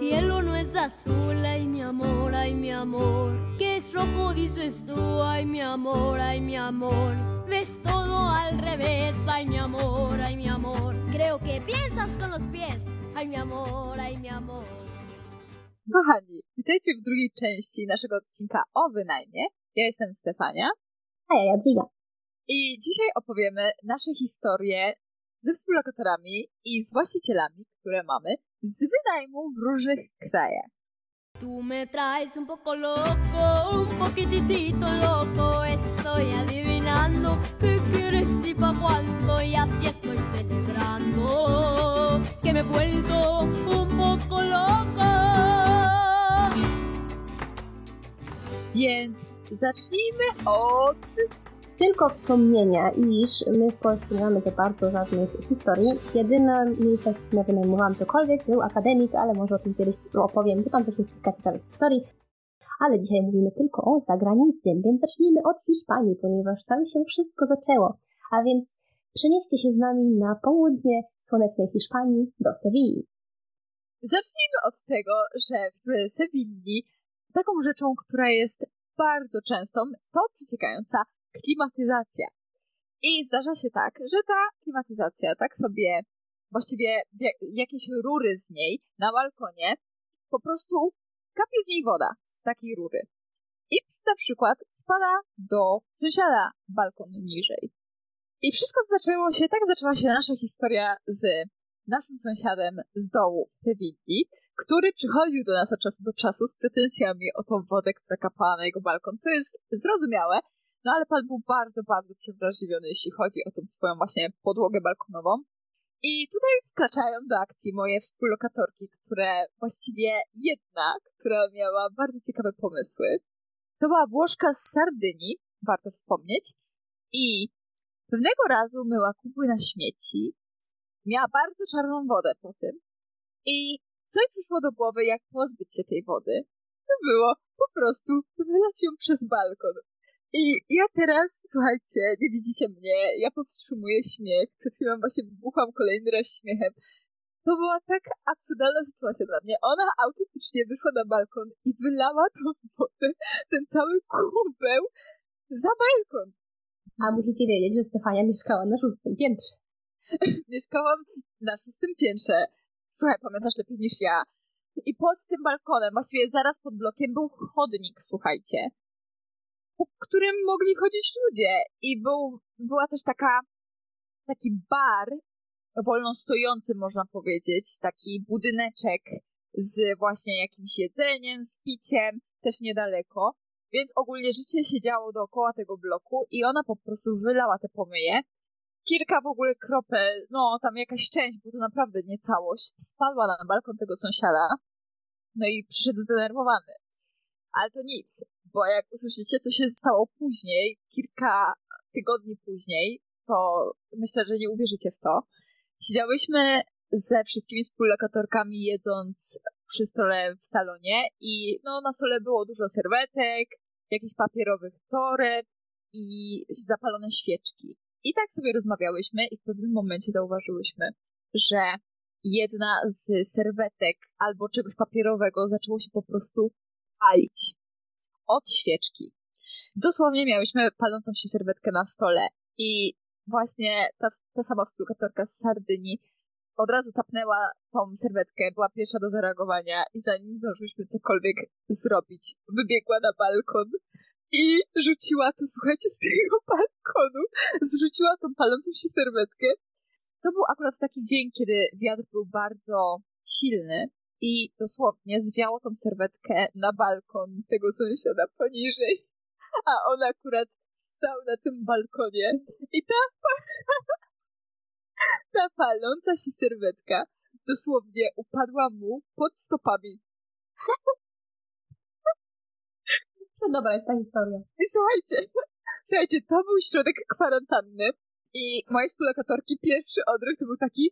cielo no es azul, ay mi amor, ay mi amor. Que es rojo dices tú, ay mi amor, ay mi amor. Ves todo al revés, ay mi amor, ay mi amor. Creo que piensas con los pies, ay mi amor, ay mi amor. Kochani, witajcie w drugiej części naszego odcinka o wynajmie. Ja jestem Stefania. A ja Jadwiga. I dzisiaj opowiemy nasze historie ze współlokatorami i z właścicielami, które mamy z wynajmu w różnych krajach. Tú me traes un poco loco, un poquitito loco. Estoy adivinando qué quieres y pa' cuándo. Y así estoy celebrando que me he vuelto un poco loco. Więc zacznijmy od... Tylko wspomnienia, iż my w Polsce nie mamy za bardzo żadnych historii. Jedyne miejsce, w którym wynajmowałam cokolwiek, był akademik, ale może o tym kiedyś opowiem, bo tam też jest kilka ciekawych historii. Ale dzisiaj mówimy tylko o zagranicy, więc zacznijmy od Hiszpanii, ponieważ tam się wszystko zaczęło. A więc przenieście się z nami na południe słonecznej Hiszpanii do Sewilli. Zacznijmy od tego, że w Sewilli taką rzeczą, która jest bardzo częstą, to przeciekająca klimatyzacja. I zdarza się tak, że ta klimatyzacja tak sobie, właściwie jakieś rury z niej na balkonie, po prostu kapie z niej woda z takiej rury. I na przykład spada do sąsiada balkon niżej. I wszystko zaczęło się, tak zaczęła się nasza historia z naszym sąsiadem z dołu w Sewilli, który przychodził do nas od czasu do czasu z pretensjami o tą wodę, która kapała na jego balkon, co jest zrozumiałe, no ale pan był bardzo, bardzo przewrażliwiony, jeśli chodzi o tą swoją właśnie podłogę balkonową. I tutaj wkraczają do akcji moje współlokatorki, które właściwie jedna, która miała bardzo ciekawe pomysły. To była Włoszka z Sardynii, warto wspomnieć. I pewnego razu myła kubły na śmieci. Miała bardzo czarną wodę po tym. I co jej przyszło do głowy, jak pozbyć się tej wody? To było po prostu wylać ją przez balkon. I ja teraz, słuchajcie, nie widzicie mnie, ja powstrzymuję śmiech. Przed chwilą właśnie wybuchłam kolejny raz śmiechem. To była tak absurdalna sytuacja dla mnie. Ona autentycznie wyszła na balkon i wylała tą wodę, ten cały kubeł za balkon. A musicie wiedzieć, że Stefania mieszkała na szóstym piętrze. Mieszkałam na szóstym piętrze. Słuchaj, pamiętasz lepiej niż ja. I pod tym balkonem, właściwie zaraz pod blokiem, był chodnik, słuchajcie po którym mogli chodzić ludzie. I był, była też taka, taki bar wolno stojący, można powiedzieć, taki budyneczek z właśnie jakimś jedzeniem, z piciem, też niedaleko. Więc ogólnie życie się działo dookoła tego bloku i ona po prostu wylała te pomyje. Kilka w ogóle kropel, no tam jakaś część, bo to naprawdę nie całość, spadła na balkon tego sąsiada. No i przyszedł zdenerwowany. Ale to nic bo jak usłyszycie, co się stało później, kilka tygodni później, to myślę, że nie uwierzycie w to. Siedziałyśmy ze wszystkimi współlokatorkami jedząc przy stole w salonie i no na stole było dużo serwetek, jakichś papierowych toreb i zapalone świeczki. I tak sobie rozmawiałyśmy i w pewnym momencie zauważyłyśmy, że jedna z serwetek albo czegoś papierowego zaczęło się po prostu palić od świeczki. Dosłownie miałyśmy palącą się serwetkę na stole i właśnie ta, ta sama współlokatorka z Sardynii od razu capnęła tą serwetkę, była pierwsza do zareagowania i zanim zdążyliśmy cokolwiek zrobić, wybiegła na balkon i rzuciła to, słuchajcie, z tego balkonu, zrzuciła tą palącą się serwetkę. To był akurat taki dzień, kiedy wiatr był bardzo silny i dosłownie zwiało tą serwetkę na balkon tego sąsiada poniżej, a on akurat stał na tym balkonie i ta, ta paląca się serwetka dosłownie upadła mu pod stopami. Dobra jest ta historia. I słuchajcie, słuchajcie, to był środek kwarantanny i moje współlokatorki pierwszy odruch to był taki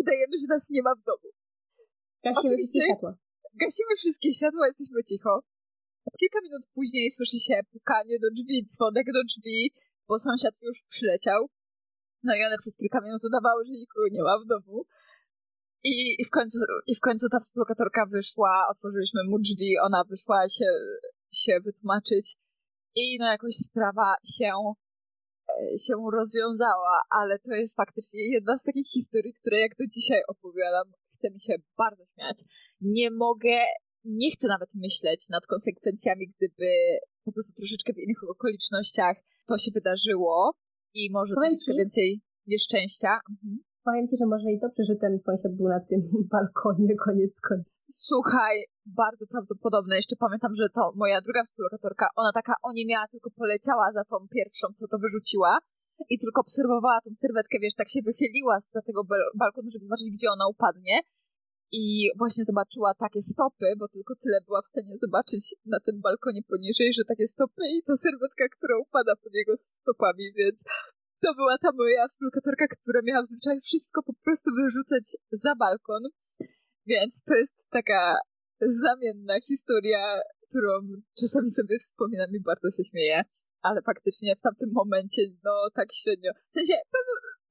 udajemy, że nas nie ma w domu. Gasimy wszystkie światła. Gasimy wszystkie światła, jesteśmy cicho. Kilka minut później słyszy się pukanie do drzwi, dzwonek do drzwi, bo sąsiad już przyleciał. No i one przez kilka minut udawały, że nikogo nie ma w domu. I, i, w końcu, I w końcu ta współlokatorka wyszła, otworzyliśmy mu drzwi, ona wyszła się, się wytłumaczyć i no jakoś sprawa się, się rozwiązała, ale to jest faktycznie jedna z takich historii, które jak do dzisiaj opowiadam, chce mi się bardzo śmiać. Nie mogę, nie chcę nawet myśleć nad konsekwencjami, gdyby po prostu troszeczkę w innych okolicznościach to się wydarzyło i może troszeczkę więcej nieszczęścia. Mhm. Powiem ci, że może i dobrze, że ten sąsiad był na tym balkonie, koniec końców. Słuchaj, bardzo prawdopodobne. Jeszcze pamiętam, że to moja druga współlokatorka, ona taka o nie miała, tylko poleciała za tą pierwszą, co to wyrzuciła i tylko obserwowała tą sylwetkę, wiesz, tak się wychyliła za tego balkonu, żeby zobaczyć, gdzie ona upadnie. I właśnie zobaczyła takie stopy, bo tylko tyle była w stanie zobaczyć na tym balkonie poniżej, że takie stopy i ta sylwetka, która upada pod jego stopami, więc to była ta moja współlokatorka, która miała w zwyczaju wszystko po prostu wyrzucać za balkon. Więc to jest taka znamienna historia, którą czasami sobie wspominam i bardzo się śmieję, ale faktycznie w tamtym momencie, no tak średnio. W sensie,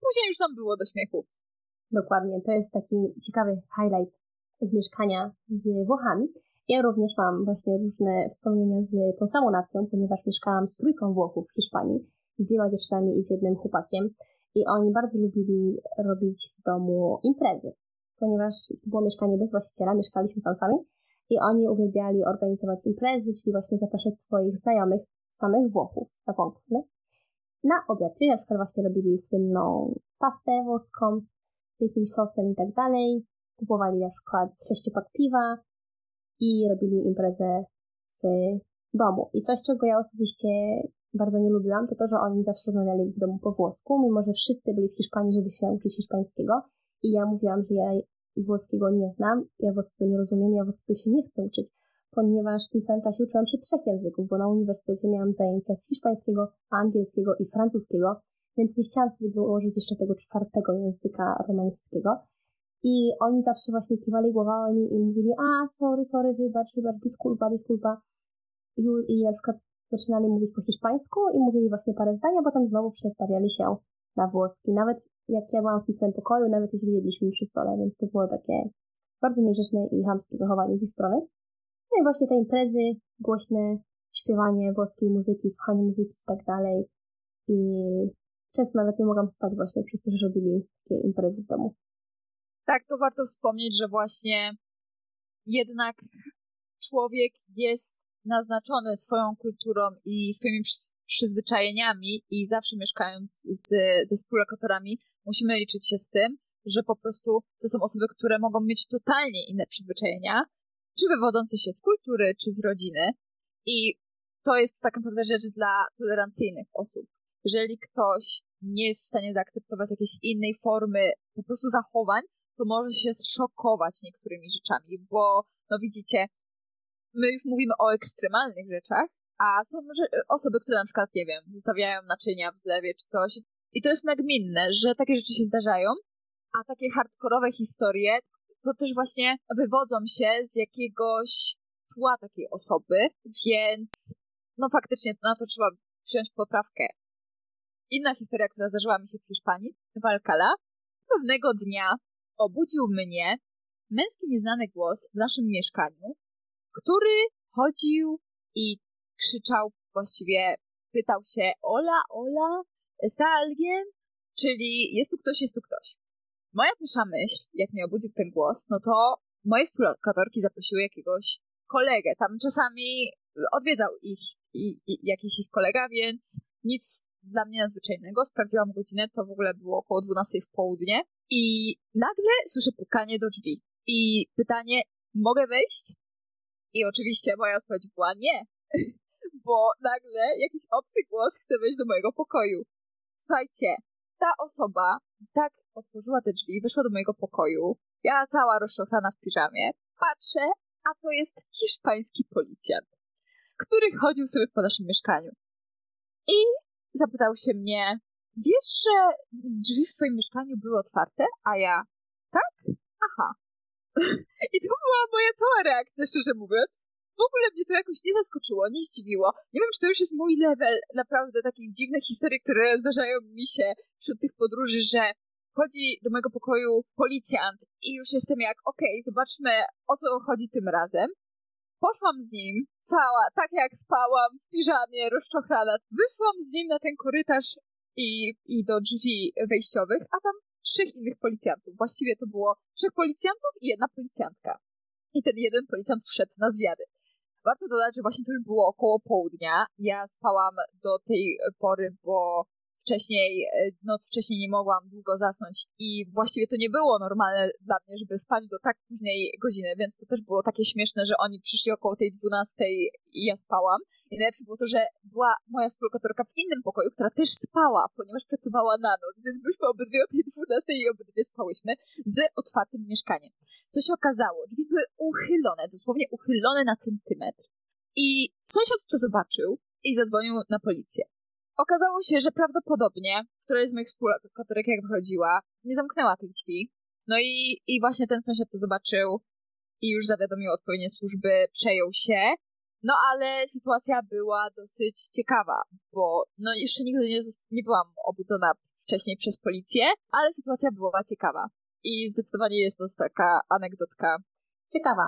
później już nam było do śmiechu. Dokładnie, to jest taki ciekawy highlight z mieszkania z Włochami. Ja również mam właśnie różne wspomnienia z tą samą nacją, ponieważ mieszkałam z trójką Włochów w Hiszpanii z dwiema dziewczynami i z jednym chłopakiem. I oni bardzo lubili robić w domu imprezy, ponieważ to było mieszkanie bez właściciela, mieszkaliśmy tam sami. I oni uwielbiali organizować imprezy, czyli właśnie zapraszać swoich znajomych, samych Włochów na wątple. Na obiad, czyli na przykład właśnie robili słynną pastę włoską z jakimś sosem i tak dalej. Kupowali na przykład sześciopak piwa i robili imprezę w domu. I coś, czego ja osobiście bardzo nie lubiłam, to to, że oni zawsze rozmawiali w domu po włosku, mimo że wszyscy byli w Hiszpanii, żeby się uczyć hiszpańskiego. I ja mówiłam, że ja włoskiego nie znam, ja włoskiego nie rozumiem, ja włoskiego się nie chcę uczyć, ponieważ w tym samym czasie uczyłam się trzech języków, bo na uniwersytecie miałam zajęcia z hiszpańskiego, angielskiego i francuskiego, więc nie chciałam sobie dołożyć jeszcze tego czwartego języka romańskiego. I oni zawsze właśnie kiwali głowami i mówili, a sorry, sorry, wybacz, wybacz, disculpa, disculpa. I na przykład zaczynali mówić po hiszpańsku i mówili właśnie parę zdań, a potem znowu przestawiali się na włoski. Nawet jak ja byłam w tym samym pokoju, nawet jeśli jedliśmy przy stole, więc to było takie bardzo niegrzeczne i chamskie zachowanie z ich strony. No i właśnie te imprezy, głośne śpiewanie włoskiej muzyki, słuchanie muzyki i tak dalej. I często nawet nie mogłam spać właśnie przez to, że robili takie imprezy w domu. Tak, to warto wspomnieć, że właśnie jednak człowiek jest naznaczony swoją kulturą i swoimi przyzwyczajeniami i zawsze mieszkając z, ze współlokatorami musimy liczyć się z tym, że po prostu to są osoby, które mogą mieć totalnie inne przyzwyczajenia, czy wywodzące się z kultury, czy z rodziny. I to jest tak naprawdę rzecz dla tolerancyjnych osób. Jeżeli ktoś nie jest w stanie zaakceptować jakiejś innej formy po prostu zachowań, to może się zszokować niektórymi rzeczami, bo no widzicie, my już mówimy o ekstremalnych rzeczach, a są osoby, które na przykład, nie wiem, zostawiają naczynia w zlewie czy coś. I to jest nagminne, że takie rzeczy się zdarzają, a takie hardkorowe historie to też właśnie wywodzą się z jakiegoś tła takiej osoby, więc no faktycznie na to trzeba wziąć poprawkę. Inna historia, która zdarzyła mi się w Hiszpanii, w Alcala, pewnego dnia obudził mnie męski nieznany głos w naszym mieszkaniu, który chodził i krzyczał, właściwie pytał się Ola, Ola, está alguien? Czyli jest tu ktoś, jest tu ktoś. Moja pierwsza myśl, jak mnie obudził ten głos, no to moje współlokatorki zaprosiły jakiegoś kolegę. Tam czasami odwiedzał ich i, i, jakiś ich kolega, więc nic dla mnie nadzwyczajnego. Sprawdziłam godzinę, to w ogóle było około 12 w południe i nagle słyszę pukanie do drzwi. I pytanie, mogę wejść? I oczywiście moja odpowiedź była nie, bo nagle jakiś obcy głos chce wejść do mojego pokoju. Słuchajcie, ta osoba tak otworzyła te drzwi, wyszła do mojego pokoju. Ja cała rozczochrana w piżamie. Patrzę, a to jest hiszpański policjant, który chodził sobie po naszym mieszkaniu. I zapytał się mnie, wiesz, że drzwi w swoim mieszkaniu były otwarte? A ja. I to była moja cała reakcja, szczerze mówiąc. W ogóle mnie to jakoś nie zaskoczyło, nie zdziwiło. Nie wiem, czy to już jest mój level naprawdę takich dziwnych historii, które zdarzają mi się wśród tych podróży, że wchodzi do mojego pokoju policjant i już jestem jak, okej, okay, zobaczmy o co chodzi tym razem. Poszłam z nim, cała, tak jak spałam, w piżamie, rozczochrana. Wyszłam z nim na ten korytarz i, i do drzwi wejściowych, a tam trzech innych policjantów. Właściwie to było trzech policjantów i jedna policjantka. I ten jeden policjant wszedł na zwiady. Warto dodać, że właśnie to już było około południa. Ja spałam do tej pory, bo wcześniej, e, noc wcześniej nie mogłam długo zasnąć i właściwie to nie było normalne dla mnie, żeby spać do tak późnej godziny, więc to też było takie śmieszne, że oni przyszli około tej 12 i ja spałam. I najlepsze było to, że była moja współlokatorka w innym pokoju, która też spała, ponieważ pracowała na noc, więc byliśmy obydwie o tej 12 i obydwie spałyśmy z otwartym mieszkaniem. Co się okazało? Drzwi były uchylone, dosłownie uchylone na centymetr. I sąsiad to zobaczył i zadzwonił na policję. Okazało się, że prawdopodobnie któraś z moich współlokatorek, jak wychodziła, nie zamknęła tych drzwi. No i, i właśnie ten sąsiad to zobaczył i już zawiadomił odpowiednie służby, przejął się. No ale sytuacja była dosyć ciekawa, bo no jeszcze nigdy nie, nie byłam obudzona wcześniej przez policję, ale sytuacja była ciekawa. I zdecydowanie jest to taka anegdotka. Ciekawa.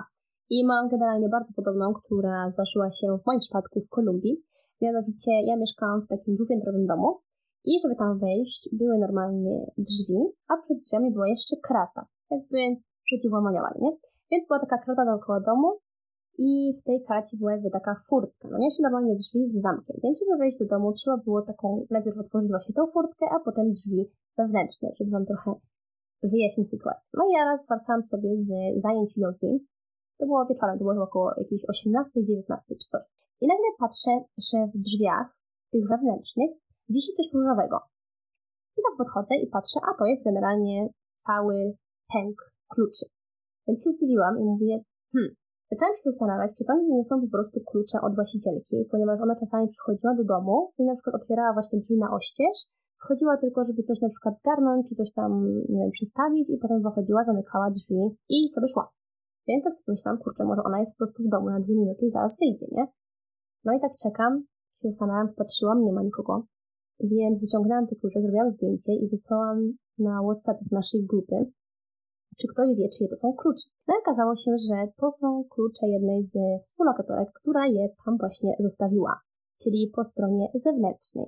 I mam generalnie bardzo podobną, która zdarzyła się w moim przypadku w Kolumbii. Mianowicie ja mieszkałam w takim dwupiętrowym domu i żeby tam wejść były normalnie drzwi, a przed drzwiami była jeszcze krata, jakby przeciwłamaniowali, nie? Więc była taka krata dookoła domu i w tej kracie była jakby taka furtka, no nie? Czyli normalnie drzwi z zamkiem. Więc żeby wejść do domu trzeba było taką, najpierw otworzyć właśnie tą furtkę, a potem drzwi wewnętrzne, żeby wam trochę wyjaśnić sytuację. No i ja raz wracałam sobie z zajęć jogi, to było wieczorem, to było około jakiejś 18-19 czy coś. I nagle patrzę, że w drzwiach, tych wewnętrznych, wisi coś różowego. I tak podchodzę i patrzę, a to jest generalnie cały pęk kluczy. Więc się zdziwiłam i mówię, hmm, zaczęłam się zastanawiać, czy to nie są po prostu klucze od właścicielki, ponieważ ona czasami przychodziła do domu i na przykład otwierała właśnie drzwi na oścież, wchodziła tylko, żeby coś na przykład zgarnąć, czy coś tam, nie wiem, przystawić i potem wychodziła, zamykała drzwi i sobie szła. Więc tak sobie myślałam, kurczę, może ona jest po prostu w domu na dwie minuty i zaraz wyjdzie, nie? No i tak czekam, się zastanawiam, patrzyłam, nie ma nikogo. Więc wyciągnęłam te klucze, zrobiłam zdjęcie i wysłałam na WhatsApp naszej grupy, czy ktoś wie, czyje to są klucze. No i okazało się, że to są klucze jednej z współlokatorek, która je tam właśnie zostawiła, czyli po stronie zewnętrznej.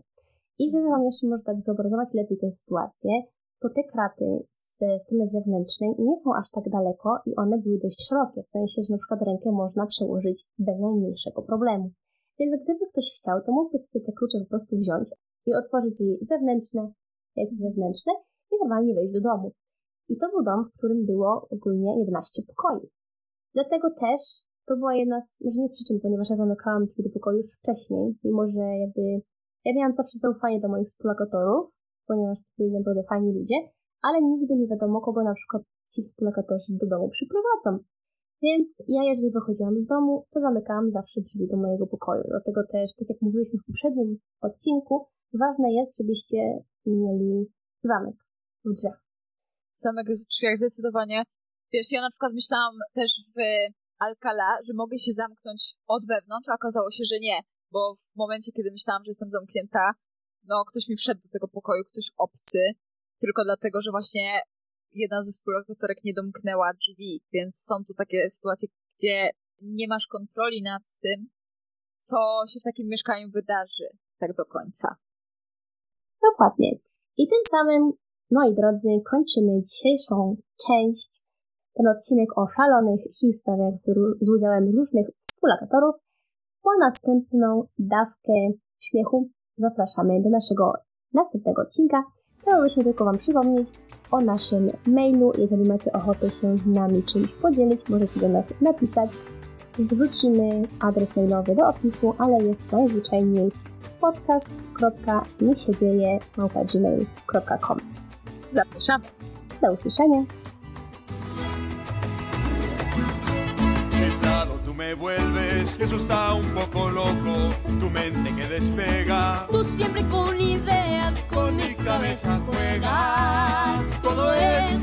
I żeby Wam jeszcze może tak zobrazować lepiej tę sytuację, to te kraty z strony zewnętrznej nie są aż tak daleko i one były dość szerokie, w sensie, że na przykład rękę można przełożyć bez najmniejszego problemu. Więc gdyby ktoś chciał, to mógłby sobie te klucze po prostu wziąć i otworzyć je zewnętrzne, jak i wewnętrzne i normalnie wejść do domu. I to był dom, w którym było ogólnie 11 pokoi. Dlatego też to była jedna z, może nie z przyczyn, ponieważ ja zamykałam się do pokoju już wcześniej, mimo że jakby ja miałam zawsze zaufanie do moich współlokatorów, ponieważ to byli naprawdę fajni ludzie, ale nigdy nie wiadomo, kogo na przykład ci współlokatorzy do domu przyprowadzą. Więc ja, jeżeli wychodziłam z domu, to zamykałam zawsze drzwi do mojego pokoju. Dlatego też, tak jak mówiliśmy w poprzednim odcinku, ważne jest, żebyście mieli zamek w drzwiach. Zamek w drzwiach zdecydowanie. Wiesz, ja na przykład myślałam też w Alcala, że mogę się zamknąć od wewnątrz, a okazało się, że nie, bo w momencie, kiedy myślałam, że jestem zamknięta, no ktoś mi wszedł do tego pokoju, ktoś obcy, tylko dlatego, że właśnie jedna ze współlokatorek nie domknęła drzwi, więc są tu takie sytuacje, gdzie nie masz kontroli nad tym, co się w takim mieszkaniu wydarzy tak do końca. Dokładnie. I tym samym, moi drodzy, kończymy dzisiejszą część, ten odcinek o szalonych historiach z, z udziałem różnych współlokatorów, po następną dawkę śmiechu zapraszamy do naszego następnego odcinka. Chciałabym tylko Wam przypomnieć o naszym mailu. Jeżeli macie ochotę się z nami czymś podzielić, możecie do nas napisać. Wrzucimy adres mailowy do opisu, ale jest najzwyczajniej podcast.niechsiedzieje.gmail.com Zapraszamy. Do usłyszenia. me vuelves, eso está un poco loco, tu mente que despega. Tú siempre con ideas, con, mi cabeza juegas. Todo es